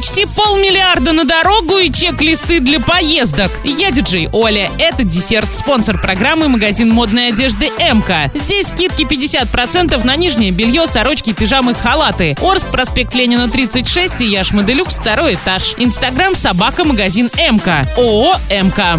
Почти полмиллиарда на дорогу и чек-листы для поездок. Я диджей Оля. Это десерт. Спонсор программы магазин модной одежды МК. Здесь скидки 50% на нижнее белье, сорочки, пижамы, халаты. Орск, проспект Ленина 36 и Яшма Делюкс, второй этаж. Инстаграм собака магазин МК. ООО МК.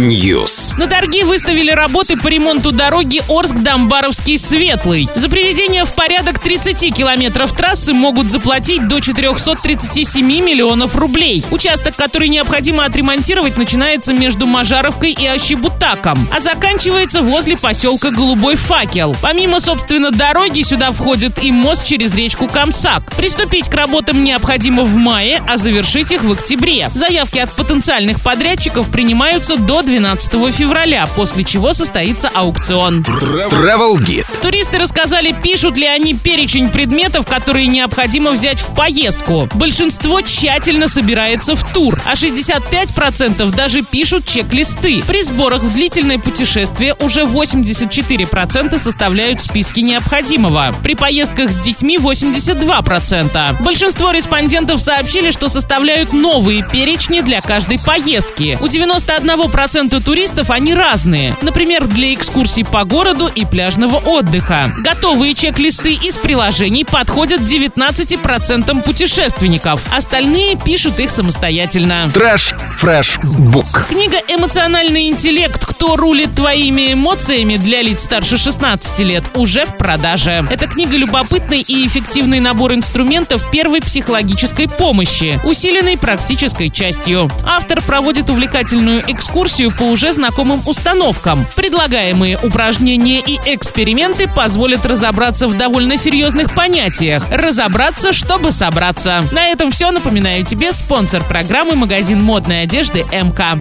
News. На торги выставили работы по ремонту дороги Орск-Домбаровский Светлый. За приведение в порядок 30 километров трассы могут заплатить до 437 миллионов рублей. Участок, который необходимо отремонтировать, начинается между Мажаровкой и Ощебутаком, а заканчивается возле поселка Голубой Факел. Помимо, собственно, дороги, сюда входит и мост через речку Камсак. Приступить к работам необходимо в мае, а завершить их в октябре. Заявки от потенциальных подрядчиков принимаются до 12 февраля, после чего состоится аукцион. Travel Guide. Туристы рассказали, пишут ли они перечень предметов, которые необходимо взять в поездку. Большинство тщательно собирается в тур, а 65% даже пишут чек-листы. При сборах в длительное путешествие уже 84% составляют списки необходимого. При поездках с детьми 82%. Большинство респондентов сообщили, что составляют новые перечни для каждой поездки. У 91% туристов они разные. Например, для экскурсий по городу и пляжного отдыха. Готовые чек-листы из приложений подходят 19% путешественников. Остальные пишут их самостоятельно. Трэш Бук. Книга «Эмоциональный интеллект. Кто рулит твоими эмоциями» для лиц старше 16 лет уже в продаже. Эта книга любопытный и эффективный набор инструментов первой психологической помощи, усиленной практической частью. Автор проводит увлекательную экскурсию по уже знакомым установкам. Предлагаемые упражнения и эксперименты позволят разобраться в довольно серьезных понятиях. Разобраться, чтобы собраться. На этом все. Напоминаю тебе спонсор программы магазин модной одежды МК.